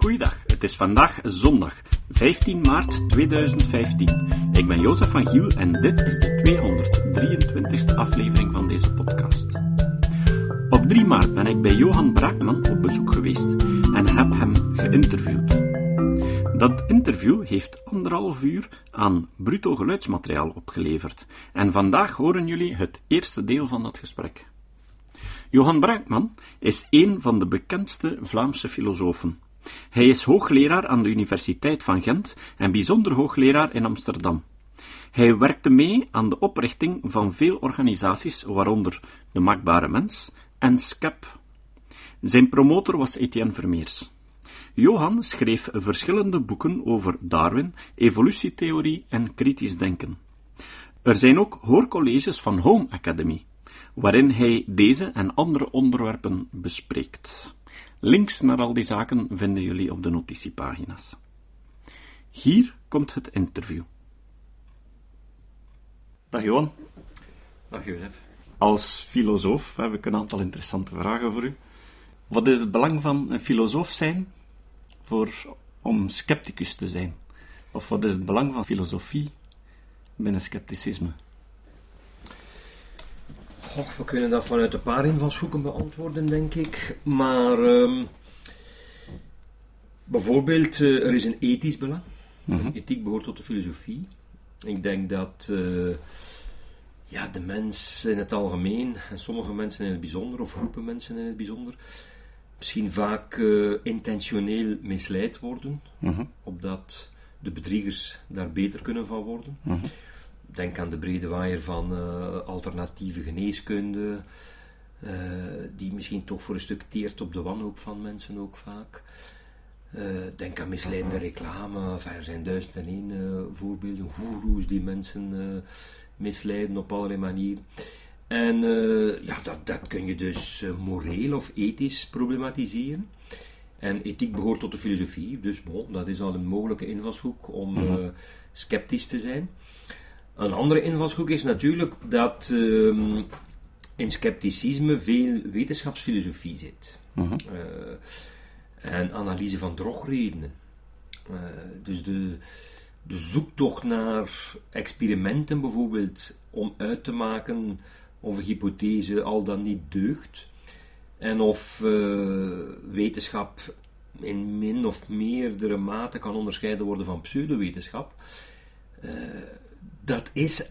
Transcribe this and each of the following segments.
Goeiedag, het is vandaag zondag, 15 maart 2015. Ik ben Jozef van Giel en dit is de 223ste aflevering van deze podcast. Op 3 maart ben ik bij Johan Braakman op bezoek geweest en heb hem geïnterviewd. Dat interview heeft anderhalf uur aan bruto geluidsmateriaal opgeleverd en vandaag horen jullie het eerste deel van dat gesprek. Johan Braakman is een van de bekendste Vlaamse filosofen. Hij is hoogleraar aan de Universiteit van Gent en bijzonder hoogleraar in Amsterdam. Hij werkte mee aan de oprichting van veel organisaties, waaronder De Maakbare Mens en SCEP. Zijn promotor was Etienne Vermeers. Johan schreef verschillende boeken over Darwin, evolutietheorie en kritisch denken. Er zijn ook hoorcolleges van Home Academy, waarin hij deze en andere onderwerpen bespreekt. Links naar al die zaken vinden jullie op de notitiepagina's. Hier komt het interview. Dag Johan. Dag Jozef. Als filosoof heb ik een aantal interessante vragen voor u. Wat is het belang van een filosoof zijn voor, om scepticus te zijn? Of wat is het belang van filosofie binnen scepticisme? Goh, we kunnen dat vanuit een paar invalshoeken beantwoorden, denk ik. Maar ehm, bijvoorbeeld, eh, er is een ethisch belang. Ethiek behoort tot de filosofie. Ik denk dat eh, ja, de mens in het algemeen, en sommige mensen in het bijzonder, of groepen mensen in het bijzonder, misschien vaak eh, intentioneel misleid worden, opdat de bedriegers daar beter kunnen van worden. Denk aan de brede waaier van eh, alternatieve geneeskunde, eh, die misschien toch voor een stuk teert op de wanhoop van mensen ook vaak. Eh, denk aan misleidende reclame, enfin, er zijn duizend en één voorbeelden, goeroes die mensen misleiden op allerlei manieren. En ja, dat, dat kun je dus moreel of ethisch problematiseren. En ethiek behoort tot de filosofie, dus bon, dat is al een mogelijke invalshoek om eh, sceptisch te zijn. Een andere invalshoek is natuurlijk dat ehm, in scepticisme veel wetenschapsfilosofie zit. Eh, en analyse van drogredenen. Eh, dus de, de zoektocht naar experimenten bijvoorbeeld om uit te maken of een hypothese al dan niet deugt. En of eh, wetenschap in min of meerdere mate kan onderscheiden worden van pseudowetenschap. Eh, dat is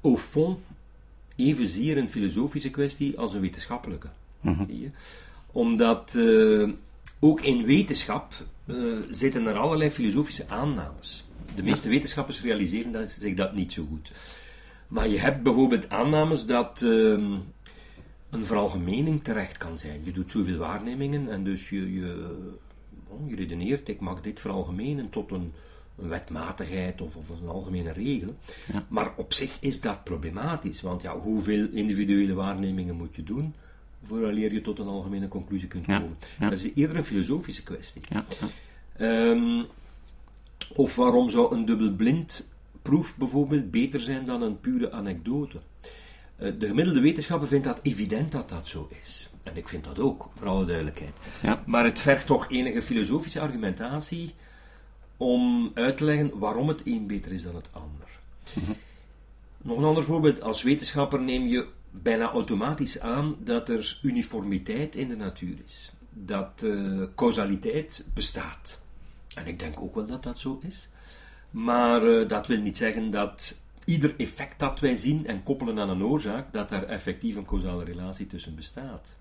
au fond evenzeer een filosofische kwestie als een wetenschappelijke. Zie je? Omdat eh, ook in wetenschap eh, zitten er allerlei filosofische aannames. De meeste wetenschappers realiseren dat, zich dat niet zo goed. Maar je hebt bijvoorbeeld aannames dat ehm, een veralgemening terecht kan zijn. Je doet zoveel waarnemingen en dus je, je, bon, je redeneert, ik mag dit veralgemenen tot een, een wetmatigheid of, of een algemene regel. Maar op zich is dat problematisch, want ja, hoeveel individuele waarnemingen moet je doen vooraleer je tot een algemene conclusie kunt komen? ja. Dat is eerder een filosofische kwestie. Ehm, of waarom zou een dubbelblind proef bijvoorbeeld beter zijn dan een pure anekdote? Eh, de gemiddelde wetenschapper vindt dat evident dat dat zo is. En ik vind dat ook, voor alle duidelijkheid. Ja. Maar het vergt toch enige filosofische argumentatie om uit te leggen waarom het een beter is dan het ander. Nog een ander voorbeeld. Als wetenschapper neem je bijna automatisch aan dat er uniformiteit in de natuur is. Dat eh, causaliteit bestaat. En ik denk ook wel dat dat zo is. Maar eh, dat wil niet zeggen dat ieder effect dat wij zien en koppelen aan een oorzaak, dat daar effectief een causale relatie tussen bestaat.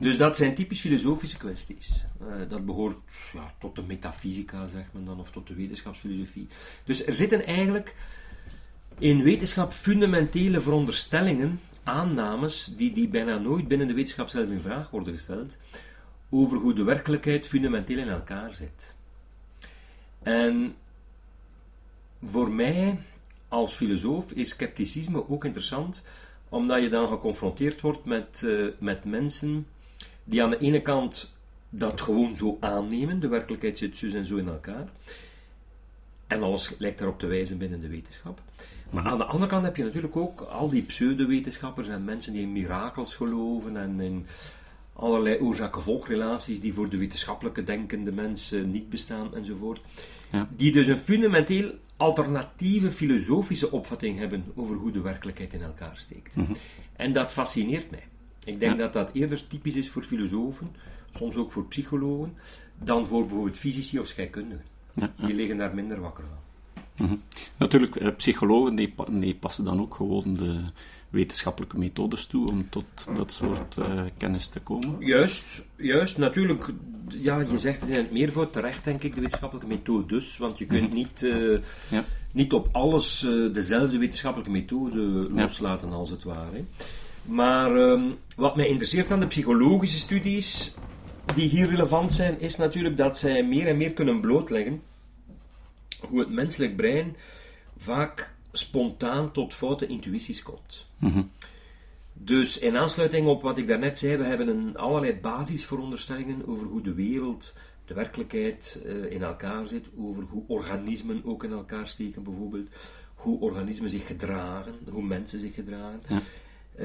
Dus dat zijn typisch filosofische kwesties. Eh, dat behoort ja, tot de metafysica, zegt men dan, of tot de wetenschapsfilosofie. Dus er zitten eigenlijk in wetenschap fundamentele veronderstellingen, aannames, die, die bijna nooit binnen de wetenschap zelf in vraag worden gesteld, over hoe de werkelijkheid fundamenteel in elkaar zit. En voor mij, als filosoof, is scepticisme ook interessant, omdat je dan geconfronteerd wordt met, eh, met mensen die aan de ene kant dat gewoon zo aannemen, de werkelijkheid zit zo en zo in elkaar, en alles lijkt daarop te wijzen binnen de wetenschap. Maar aan de andere kant heb je natuurlijk ook al die pseudowetenschappers en mensen die in mirakels geloven en in allerlei oorzaak-gevolgrelaties die voor de wetenschappelijke denkende mensen niet bestaan enzovoort. Ja. Die dus een fundamenteel alternatieve filosofische opvatting hebben over hoe de werkelijkheid in elkaar steekt. En dat fascineert mij. Ik denk Ja. dat dat eerder typisch is voor filosofen, soms ook voor psychologen, dan voor bijvoorbeeld fysici of scheikundigen. Ja, Die liggen daar minder wakker van. Natuurlijk, eh, psychologen die passen dan ook gewoon de wetenschappelijke methodes toe om tot dat soort eh, kennis te komen. Juist, juist. Natuurlijk, ja, je zegt het in het meervoud terecht, denk ik, de wetenschappelijke methode dus. Want je kunt niet, eh, Ja. niet op alles eh, dezelfde wetenschappelijke methode loslaten, als het ware. Maar ehm, wat mij interesseert aan de psychologische studies die hier relevant zijn, is natuurlijk dat zij meer en meer kunnen blootleggen hoe het menselijk brein vaak spontaan tot foute intuïties komt. Dus in aansluiting op wat ik daarnet zei, we hebben een allerlei basisveronderstellingen over hoe de wereld, de werkelijkheid eh, in elkaar zit, over hoe organismen ook in elkaar steken bijvoorbeeld, hoe organismen zich gedragen, hoe mensen zich gedragen. Eh,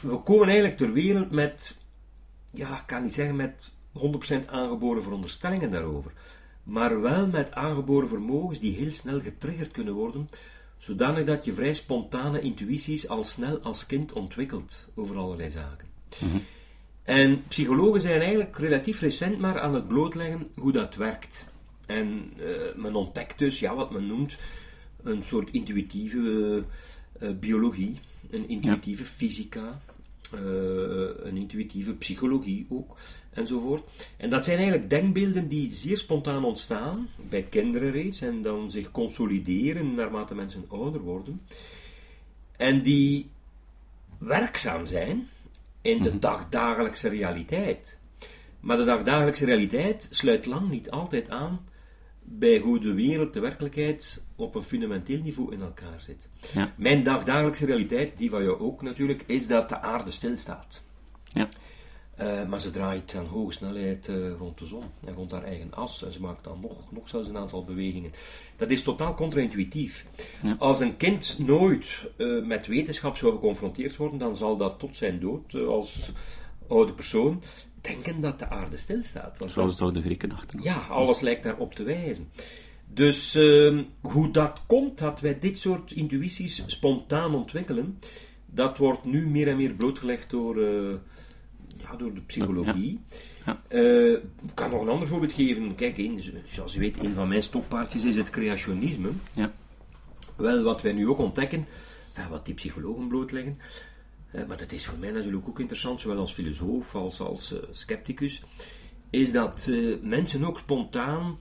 we komen eigenlijk ter wereld met, ja, ik kan niet zeggen met 100% aangeboren veronderstellingen daarover, maar wel met aangeboren vermogens die heel snel getriggerd kunnen worden, zodanig dat je vrij spontane intuïties al snel als kind ontwikkelt over allerlei zaken. En psychologen zijn eigenlijk relatief recent maar aan het blootleggen hoe dat werkt. En eh, men ontdekt dus ja, wat men noemt een soort intuïtieve eh, biologie, een intuïtieve fysica, eh, een intuïtieve psychologie ook, enzovoort. En dat zijn eigenlijk denkbeelden die zeer spontaan ontstaan, bij kinderen reeds, en dan zich consolideren naarmate mensen ouder worden. En die werkzaam zijn in de dagdagelijkse realiteit. Maar de dagdagelijkse realiteit sluit lang niet altijd aan bij hoe de wereld, de werkelijkheid, op een fundamenteel niveau in elkaar zit. Ja. Mijn dagdagelijkse realiteit, die van jou ook natuurlijk, is dat de aarde stilstaat. Ja. Eh, maar ze draait aan hoge snelheid eh, rond de zon en rond haar eigen as. En ze maakt dan nog, nog zelfs een aantal bewegingen. Dat is totaal contra-intuïtief. Als een kind nooit eh, met wetenschap zou geconfronteerd worden, dan zal dat tot zijn dood als oude persoon denken dat de aarde stilstaat. Want Zoals de oude Grieken dachten. ja, alles lijkt daarop te wijzen. Dus ehm, hoe dat komt dat wij dit soort intuïties spontaan ontwikkelen, dat wordt nu meer en meer blootgelegd door, ja, door de psychologie. Ja. Eh, ik kan nog een ander voorbeeld geven. Kijk, een, zoals je weet, een van mijn stokpaardjes is het creationisme. Ja. Wel, wat wij nu ook ontdekken, enfin, wat die psychologen blootleggen, eh, maar dat is voor mij natuurlijk ook interessant, zowel als filosoof als als eh, scepticus, is dat eh, mensen ook spontaan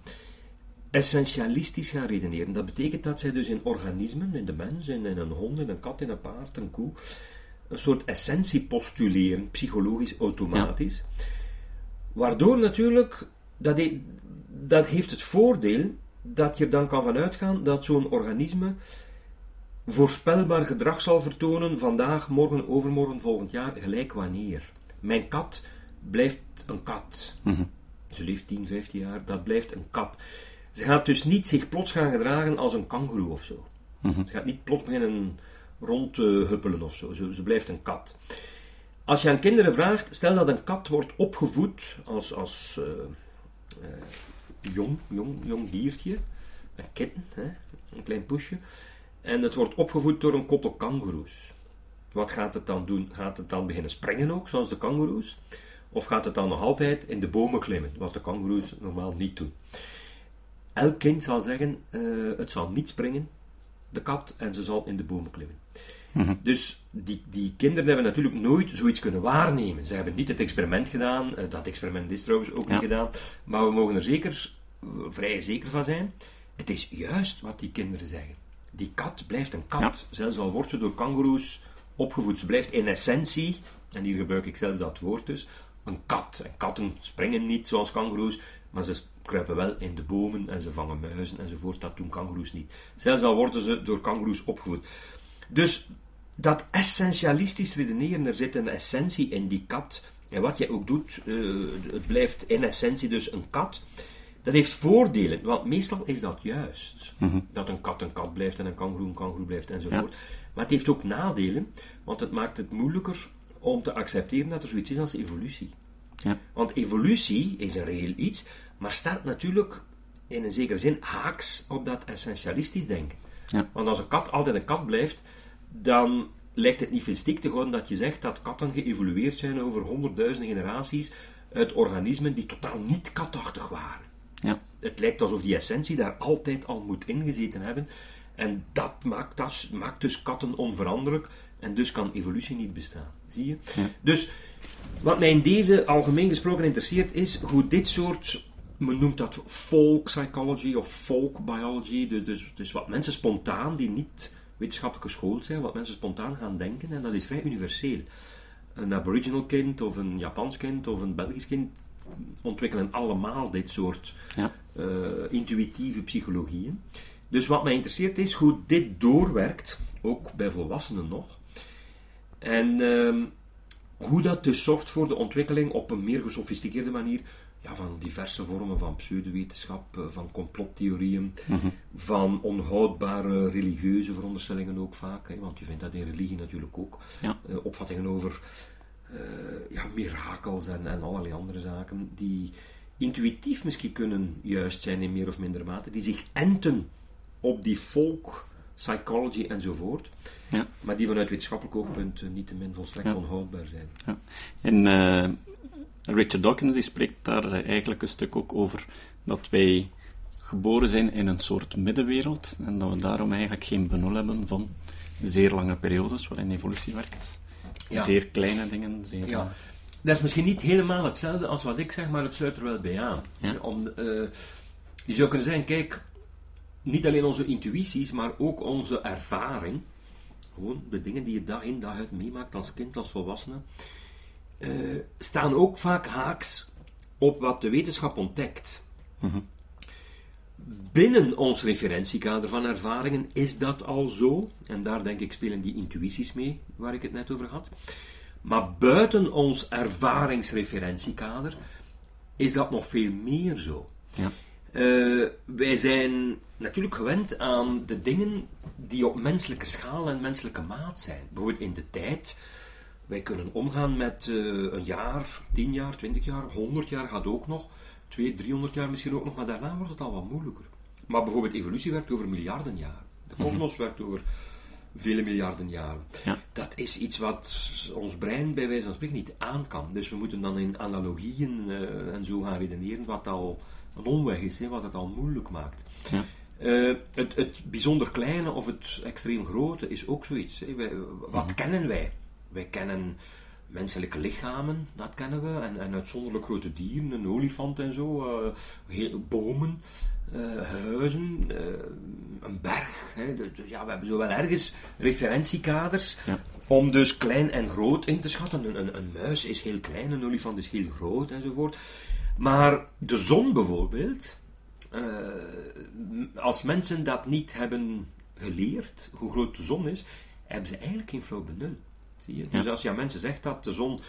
essentialistisch gaan redeneren. Dat betekent dat zij dus in organismen, in de mens, in, in een hond, in een kat, in een paard, een koe, een soort essentie postuleren, psychologisch automatisch. Waardoor natuurlijk, dat, he- dat heeft het voordeel dat je er dan kan vanuitgaan dat zo'n organisme voorspelbaar gedrag zal vertonen vandaag, morgen, overmorgen, volgend jaar, gelijk wanneer. Mijn kat blijft een kat. Ze leeft 10, 15 jaar, dat blijft een kat. Ze gaat dus niet zich plots gaan gedragen als een kangoeroe of zo. Ze gaat niet plots beginnen rond huppelen of zo. Ze, ze blijft een kat. Als je aan kinderen vraagt, stel dat een kat wordt opgevoed als, als eh, eh, jong, jong, jong diertje, een kitten, hè, een klein poesje, en het wordt opgevoed door een koppel kangoeroes. Wat gaat het dan doen? Gaat het dan beginnen springen ook, zoals de kangoeroes? Of gaat het dan nog altijd in de bomen klimmen, wat de kangoeroes normaal niet doen? Elk kind zal zeggen, eh, het zal niet springen, de kat, en ze zal in de bomen klimmen. Dus die, die kinderen hebben natuurlijk nooit zoiets kunnen waarnemen. Ze hebben niet het experiment gedaan, eh, dat experiment is trouwens ook Ja. niet gedaan, maar we mogen er zeker, vrij zeker van zijn, het is juist wat die kinderen zeggen. Die kat blijft een kat, zelfs al wordt ze door kangoeroes opgevoed. Ze blijft in essentie, en hier gebruik ik zelfs dat woord dus, een kat. En katten springen niet zoals kangoeroes, maar ze kruipen wel in de bomen en ze vangen muizen enzovoort. Dat doen kangoeroes niet. Zelfs al worden ze door kangoeroes opgevoed. Dus dat essentialistisch redeneren, er zit een essentie in die kat. En wat jij ook doet, eh, het blijft in essentie dus een kat. Dat heeft voordelen, want meestal is dat juist. Dat een kat een kat blijft en een kangoeroe een kangoeroe blijft enzovoort. Maar het heeft ook nadelen, want het maakt het moeilijker om te accepteren dat er zoiets is als evolutie. Ja. Want evolutie is een reëel iets, maar staat natuurlijk in een zekere zin haaks op dat essentialistisch denken. Ja. Want als een kat altijd een kat blijft, dan lijkt het niet veel te houden dat je zegt dat katten geëvolueerd zijn over honderdduizenden generaties uit organismen die totaal niet katachtig waren. Ja. Het lijkt alsof die essentie daar altijd al moet ingezeten hebben. En dat maakt, dat maakt dus katten onveranderlijk. En dus kan evolutie niet bestaan. Zie je? Dus wat mij in deze algemeen gesproken interesseert, is hoe dit soort, men noemt dat folk psychology of folk biology, dus, dus, dus wat mensen spontaan, die niet wetenschappelijk geschoold zijn, wat mensen spontaan gaan denken, en dat is vrij universeel. Een aboriginal kind, of een Japans kind, of een Belgisch kind ontwikkelen allemaal dit soort Ja. eh, intuïtieve psychologieën. Dus wat mij interesseert is hoe dit doorwerkt, ook bij volwassenen nog. En ehm, hoe dat dus zorgt voor de ontwikkeling op een meer gesofisticeerde manier ja, van diverse vormen van pseudowetenschap, eh, van complottheorieën, van onhoudbare religieuze veronderstellingen ook vaak. Hè, want je vindt dat in religie natuurlijk ook. Ja. Eh, opvattingen over eh, ja, mirakels en, en allerlei andere zaken die intuïtief misschien kunnen juist zijn in meer of mindere mate, die zich enten op die folk, psychology enzovoort, Ja. maar die vanuit wetenschappelijk oogpunt niet te min volstrekt Ja. onhoudbaar zijn. Ja. En Richard Dawkins die spreekt daar eh, eigenlijk een stuk ook over dat wij geboren zijn in een soort middenwereld en dat we daarom eigenlijk geen benul hebben van zeer lange periodes waarin evolutie werkt. Ja. Zeer kleine dingen, zeer... Ja. Dat is misschien niet helemaal hetzelfde als wat ik zeg, maar het sluit er wel bij aan. Ja. Om, eh, je zou kunnen zeggen, kijk, niet alleen onze intuïties, maar ook onze ervaring, gewoon de dingen die je dag in dag uit meemaakt als kind, als volwassene, eh, staan ook vaak haaks op wat de wetenschap ontdekt. Binnen ons referentiekader van ervaringen is dat al zo, en daar denk ik spelen die intuïties mee, waar ik het net over had. Maar buiten ons ervaringsreferentiekader is dat nog veel meer zo. Ja. Eh, wij zijn natuurlijk gewend aan de dingen die op menselijke schaal en menselijke maat zijn. Bijvoorbeeld in de tijd. Wij kunnen omgaan met eh, een jaar, tien jaar, twintig jaar, honderd jaar gaat ook nog. Twee, driehonderd jaar misschien ook nog, maar daarna wordt het al wat moeilijker. Maar bijvoorbeeld evolutie werkt over miljarden jaren. De kosmos werkt over vele miljarden jaren. Ja. Dat is iets wat ons brein bij wijze van spreken niet aan kan. Dus we moeten dan in analogieën eh, en zo gaan redeneren, wat al een omweg is, hè, wat het al moeilijk maakt. Ja. Eh, het, het bijzonder kleine of het extreem grote is ook zoiets. Hè. Wij, wat kennen wij? Wij kennen menselijke lichamen, dat kennen we, en, en uitzonderlijk grote dieren, een olifant en zo, eh, heel- bomen, eh, huizen, eh, een berg. Hè. De- de- ja, we hebben zo wel ergens referentiekaders Ja. om dus klein en groot in te schatten. Een, een, een muis is heel klein, een olifant is heel groot enzovoort. Maar de zon bijvoorbeeld, als mensen dat niet hebben geleerd, hoe groot de zon is, hebben ze eigenlijk geen flauw benul. Zie je? Dus Ja. als je aan mensen zegt dat de zon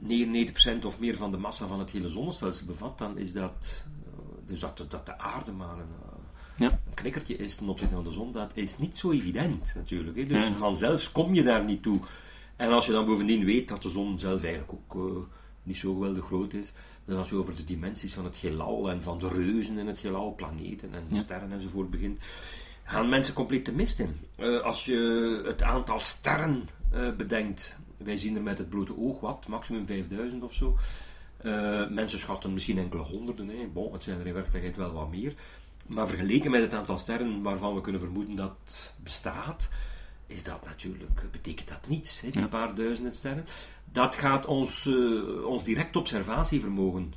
99% of meer van de massa van het hele zonnestelsel bevat, dan is dat, eh, dus dat, dat de aarde maar een, eh, Ja. een knikkertje is ten opzichte van de zon, dat is niet zo evident natuurlijk. Hè? Dus Ja. vanzelf kom je daar niet toe. En als je dan bovendien weet dat de zon zelf eigenlijk ook eh, niet zo geweldig groot is, dus als je over de dimensies van het heelal en van de reuzen in het heelal, planeten en sterren enzovoort begint, gaan mensen compleet de mist in. Als je het aantal sterren eh, bedenkt, wij zien er met het blote oog wat, maximum 5000 of zo. Eh, mensen schatten misschien enkele honderden, hè. Bon, het zijn er in werkelijkheid wel wat meer. Maar vergeleken met het aantal sterren waarvan we kunnen vermoeden dat het bestaat, is dat natuurlijk, betekent dat niets, hè, die Ja. paar duizenden sterren. Dat gaat ons, eh, ons direct observatievermogen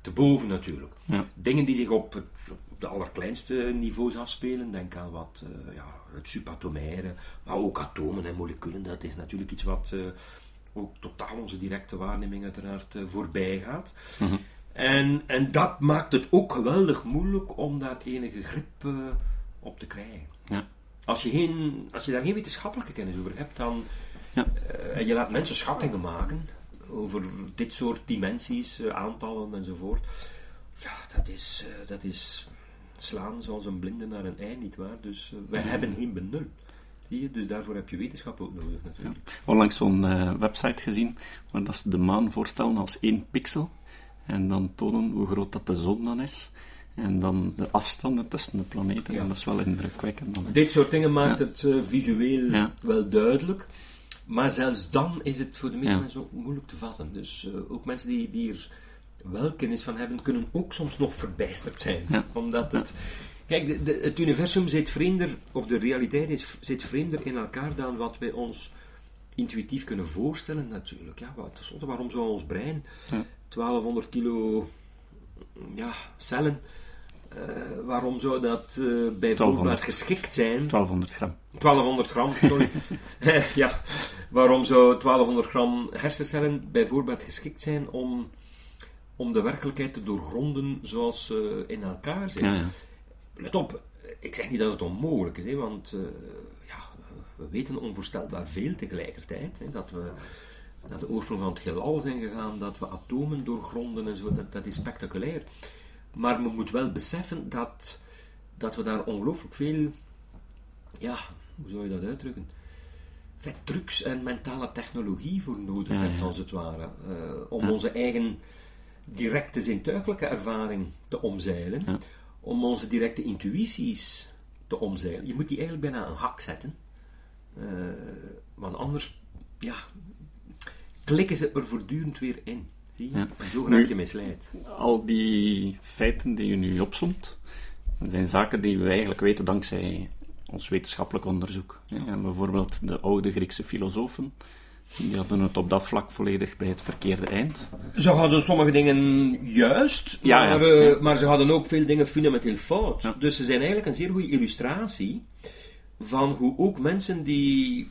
te boven natuurlijk. Ja. Dingen die zich op, het, op de allerkleinste niveaus afspelen, denk aan wat, ja, het subatomaire, maar ook atomen en moleculen, dat is natuurlijk iets wat eh, ook totaal onze directe waarneming uiteraard eh, voorbij gaat. En, en dat maakt het ook geweldig moeilijk om daar enige grip eh, op te krijgen. Ja. Als je, geen, als je daar geen wetenschappelijke kennis over hebt, dan, Ja. en je laat mensen schattingen maken over dit soort dimensies, aantallen enzovoort. Ja, dat is, dat is slaan zoals een blinde naar een ei, nietwaar? Dus eh, wij hebben geen benul. Zie je? Dus daarvoor heb je wetenschap ook nodig natuurlijk. Ja. Onlangs zo'n uh, website gezien waar dat ze de maan voorstellen als één pixel. En dan tonen hoe groot dat de zon dan is. En dan de afstanden tussen de planeten. Ja. En dat is wel indrukwekkend. Dan. Dit soort dingen maakt het uh, visueel wel duidelijk. Maar zelfs dan is het voor de meeste mensen ook moeilijk te vatten. Dus ook mensen die, die er wel kennis van hebben, kunnen ook soms nog verbijsterd zijn. Omdat het. Kijk, de, het universum zit vreemder, of de realiteit is, zit vreemder in elkaar dan wat wij ons intuïtief kunnen voorstellen, natuurlijk. Ja, wat, waarom zou ons brein 1200 kilo ja, cellen, uh, waarom zou dat uh, bijvoorbeeld geschikt zijn? 1200 gram. 1200 gram, sorry. ja, waarom zou 1200 gram hersencellen bijvoorbeeld geschikt zijn om om de werkelijkheid te doorgronden zoals ze in elkaar zit. Ja, Let op, ik zeg niet dat het onmogelijk is, hè, want uh, ja, we weten onvoorstelbaar veel tegelijkertijd. Hè, dat we naar de oorsprong van het heelal zijn gegaan, dat we atomen doorgronden en zo, dat, dat is spectaculair. Maar men moet wel beseffen dat, dat we daar ongelooflijk veel, ja, hoe zou je dat uitdrukken? Vet trucs en mentale technologie voor nodig ja, hebben, als het ware. Uh, om onze eigen directe zintuigelijke ervaring te omzeilen, om onze directe intuïties te omzeilen. Je moet die eigenlijk bijna een hak zetten, uh, want anders ja, klikken ze er voortdurend weer in. Zie je? En zo raak je misleid. Al die feiten die je nu opzomt, zijn zaken die we eigenlijk weten dankzij ons wetenschappelijk onderzoek. Ja, bijvoorbeeld de oude Griekse filosofen die hadden het op dat vlak volledig bij het verkeerde eind. Ze hadden sommige dingen juist, maar, maar, ze hadden ook veel dingen fundamenteel fout. Dus ze zijn eigenlijk een zeer goede illustratie van hoe ook mensen die,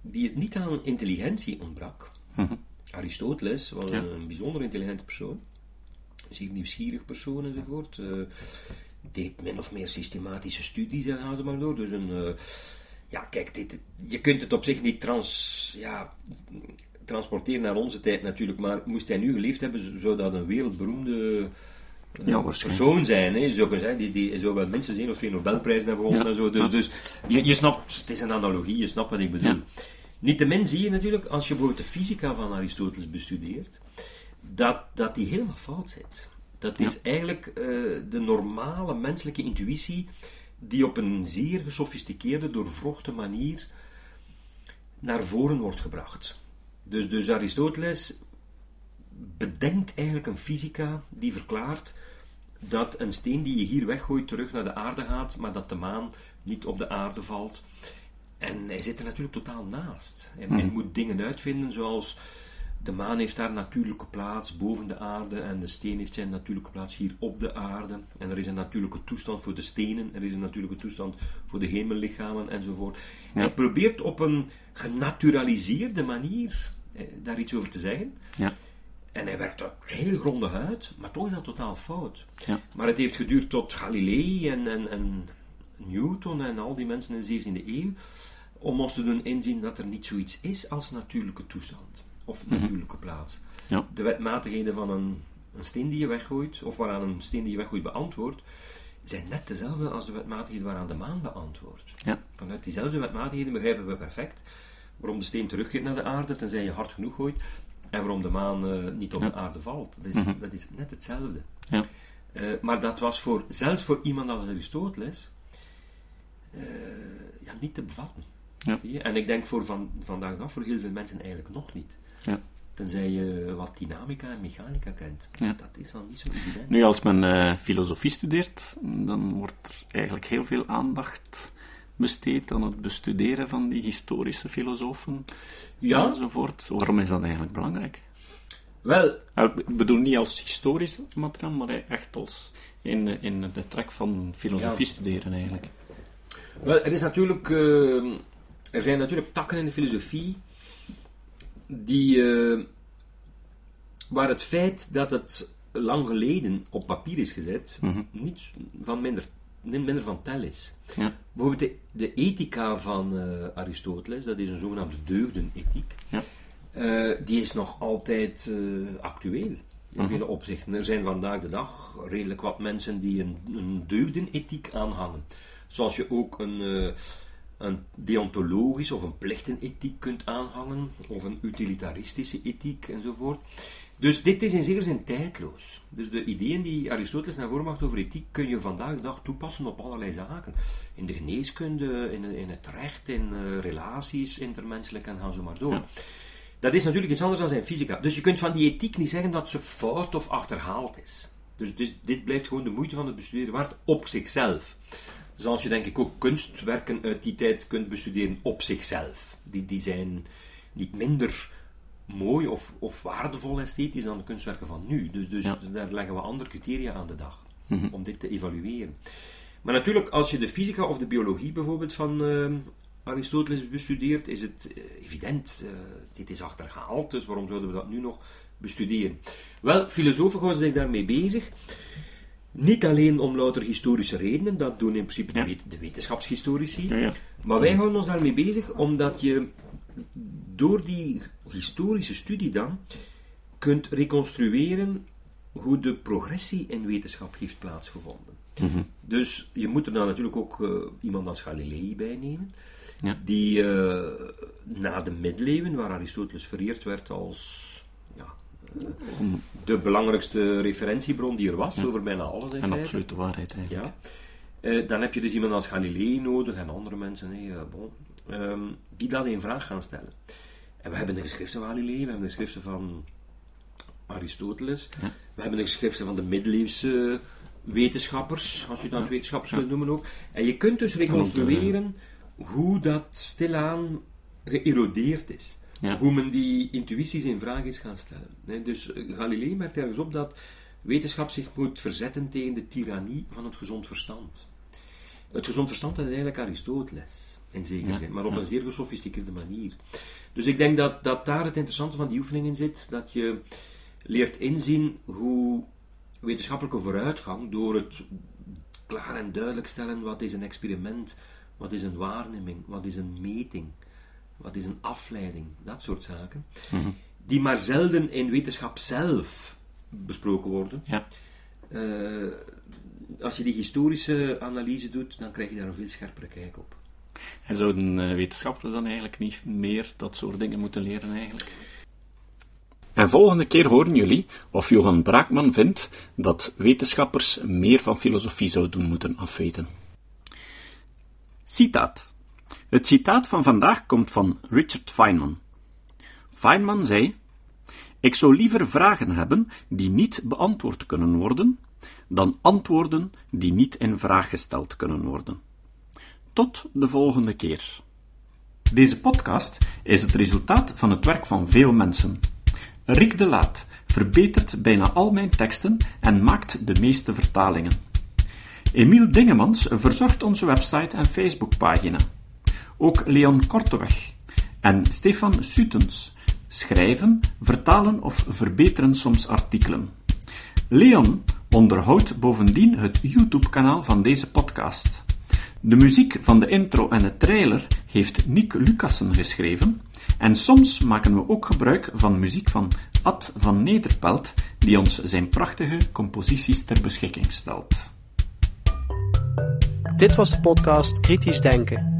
die het niet aan intelligentie ontbrak. Mhm. Aristoteles was een bijzonder intelligente persoon, zeer nieuwsgierig persoon enzovoort. Uh, deed min of meer systematische studies en gaan ze maar door. Dus een uh, ja, kijk, dit, je kunt het op zich niet trans, ja, transporteren naar onze tijd natuurlijk, maar moest hij nu geleefd hebben, zou dat een wereldberoemde uh, ja, persoon zijn. Hè? Zou, zijn die, die zou wel minstens één of twee Nobelprijzen hebben gewonnen en zo. Dus, dus je, je snapt, het is een analogie, je snapt wat ik bedoel. Niettemin zie je natuurlijk, als je bijvoorbeeld de fysica van Aristoteles bestudeert, dat, dat die helemaal fout zit. Dat is eigenlijk uh, de normale menselijke intuïtie die op een zeer gesofisticeerde, doorvrochte manier naar voren wordt gebracht. Dus, dus Aristoteles bedenkt eigenlijk een fysica die verklaart dat een steen die je hier weggooit terug naar de aarde gaat, maar dat de maan niet op de aarde valt. En hij zit er natuurlijk totaal naast. Hij hmm. moet dingen uitvinden zoals de maan heeft haar natuurlijke plaats boven de aarde en de steen heeft zijn natuurlijke plaats hier op de aarde. En er is een natuurlijke toestand voor de stenen, er is een natuurlijke toestand voor de hemellichamen enzovoort. Hij probeert op een genaturaliseerde manier eh, daar iets over te zeggen. Ja. En hij werkt dat heel grondig uit, maar toch is dat totaal fout. Ja. Maar het heeft geduurd tot Galilei en, en, en Newton en al die mensen in de 17e eeuw om ons te doen inzien dat er niet zoiets is als natuurlijke toestand of mhm. natuurlijke plaats. Ja. De wetmatigheden van een, een steen die je weggooit, of waaraan een steen die je weggooit beantwoordt, zijn net dezelfde als de wetmatigheden waaraan de maan beantwoordt. Ja. Vanuit diezelfde wetmatigheden begrijpen we perfect waarom de steen teruggeeft naar de aarde, tenzij je hard genoeg gooit, en waarom de maan uh, niet op de aarde valt. Dat is, mhm. dat is net hetzelfde. Ja. Uh, maar dat was voor, zelfs voor iemand als Aristoteles uh, ja, niet te bevatten. Ja. En ik denk voor van, vandaag af voor heel veel mensen eigenlijk nog niet. Ja. Tenzij je wat dynamica en mechanica kent. Ja. Dat is dan niet zo evident. Nu, als men uh, filosofie studeert, dan wordt er eigenlijk heel veel aandacht besteed aan het bestuderen van die historische filosofen ja. enzovoort. Waarom is dat eigenlijk belangrijk? Wel... Ik bedoel niet als historisch materiaal, maar echt als in, in de trek van filosofie studeren eigenlijk. Wel, er is natuurlijk... Uh, er zijn natuurlijk takken in de filosofie die, uh, waar het feit dat het lang geleden op papier is gezet, mm niet van minder, minder van tel is. Ja. Bijvoorbeeld de, de ethica van uh, Aristoteles, dat is een zogenaamde deugdenethiek, ja. Uh, die is nog altijd actueel in mhm. vele opzichten. Er zijn vandaag de dag redelijk wat mensen die een, een deugdenethiek aanhangen. Zoals je ook een een deontologische of een plechtenethiek kunt aanhangen, of een utilitaristische ethiek enzovoort. Dus dit is in zekere zin tijdloos. Dus de ideeën die Aristoteles naar voren maakt over ethiek kun je vandaag de dag toepassen op allerlei zaken. In de geneeskunde, in, in het recht, in uh, relaties, intermenselijk en gaan zo maar door. Dat is natuurlijk iets anders dan in fysica. Dus je kunt van die ethiek niet zeggen dat ze fout of achterhaald is. Dus, dus dit blijft gewoon de moeite van het bestuderen waard op zichzelf. Zoals je denk ik ook kunstwerken uit die tijd kunt bestuderen op zichzelf. Die, die zijn niet minder mooi of, of waardevol esthetisch dan de kunstwerken van nu. Dus, dus daar leggen we andere criteria aan de dag mhm. om dit te evalueren. Maar natuurlijk, als je de fysica of de biologie bijvoorbeeld van uh, Aristoteles bestudeert, is het uh, evident, uh, dit is achterhaald, dus waarom zouden we dat nu nog bestuderen? Wel, filosofen houden zich daarmee bezig. Niet alleen om louter historische redenen, dat doen in principe de wetenschapshistorici, ja, maar wij houden ons daarmee bezig omdat je door die historische studie dan kunt reconstrueren hoe de progressie in wetenschap heeft plaatsgevonden. Mhm. Dus je moet er dan natuurlijk ook uh, iemand als Galilei bij nemen, ja. die uh, na de middeleeuwen, waar Aristoteles vereerd werd als de belangrijkste referentiebron die er was ja. over bijna alles in En absolute waarheid eigenlijk. Ja. dan heb je dus iemand als Galilei nodig en andere mensen, hey, bon, um, die dat in vraag gaan stellen. En we hebben de geschriften van Galilei, we hebben de geschriften van Aristoteles, we hebben de geschriften van de middeleeuwse wetenschappers, als je dat wetenschappers wilt noemen ook. En je kunt dus reconstrueren hoe dat stilaan geërodeerd is. Hoe men die intuïties in vraag is gaan stellen. Dus eh, Galilei merkt ergens op dat wetenschap zich moet verzetten tegen de tirannie van het gezond verstand. Het gezond verstand is eigenlijk Aristoteles, in zekere zin, maar op een zeer gesofisticeerde manier. Dus ik denk dat, dat daar het interessante van die oefeningen zit, dat je leert inzien hoe wetenschappelijke vooruitgang, door het klaar en duidelijk stellen wat is een experiment, wat is een waarneming, wat is een meting, wat is een afleiding, dat soort zaken, mhm. die maar zelden in wetenschap zelf besproken worden. Ja. Uh, als je die historische analyse doet, dan krijg je daar een veel scherpere kijk op. En zouden uh, wetenschappers dan eigenlijk niet meer dat soort dingen moeten leren eigenlijk? En volgende keer horen jullie of Johan Braakman vindt dat wetenschappers meer van filosofie zouden moeten afweten. Citaat. Het citaat van vandaag komt van Richard Feynman. Feynman zei: Ik zou liever vragen hebben die niet beantwoord kunnen worden, dan antwoorden die niet in vraag gesteld kunnen worden. Tot de volgende keer. Deze podcast is het resultaat van het werk van veel mensen. Rick de Laat verbetert bijna al mijn teksten en maakt de meeste vertalingen. Emiel Dingemans verzorgt onze website en Facebookpagina. Ook Leon Korteweg en Stefan Sutens schrijven, vertalen of verbeteren soms artikelen. Leon onderhoudt bovendien het YouTube-kanaal van deze podcast. De muziek van de intro en de trailer heeft Nick Lucassen geschreven en soms maken we ook gebruik van muziek van Ad van Nederpelt, die ons zijn prachtige composities ter beschikking stelt. Dit was de podcast Kritisch Denken.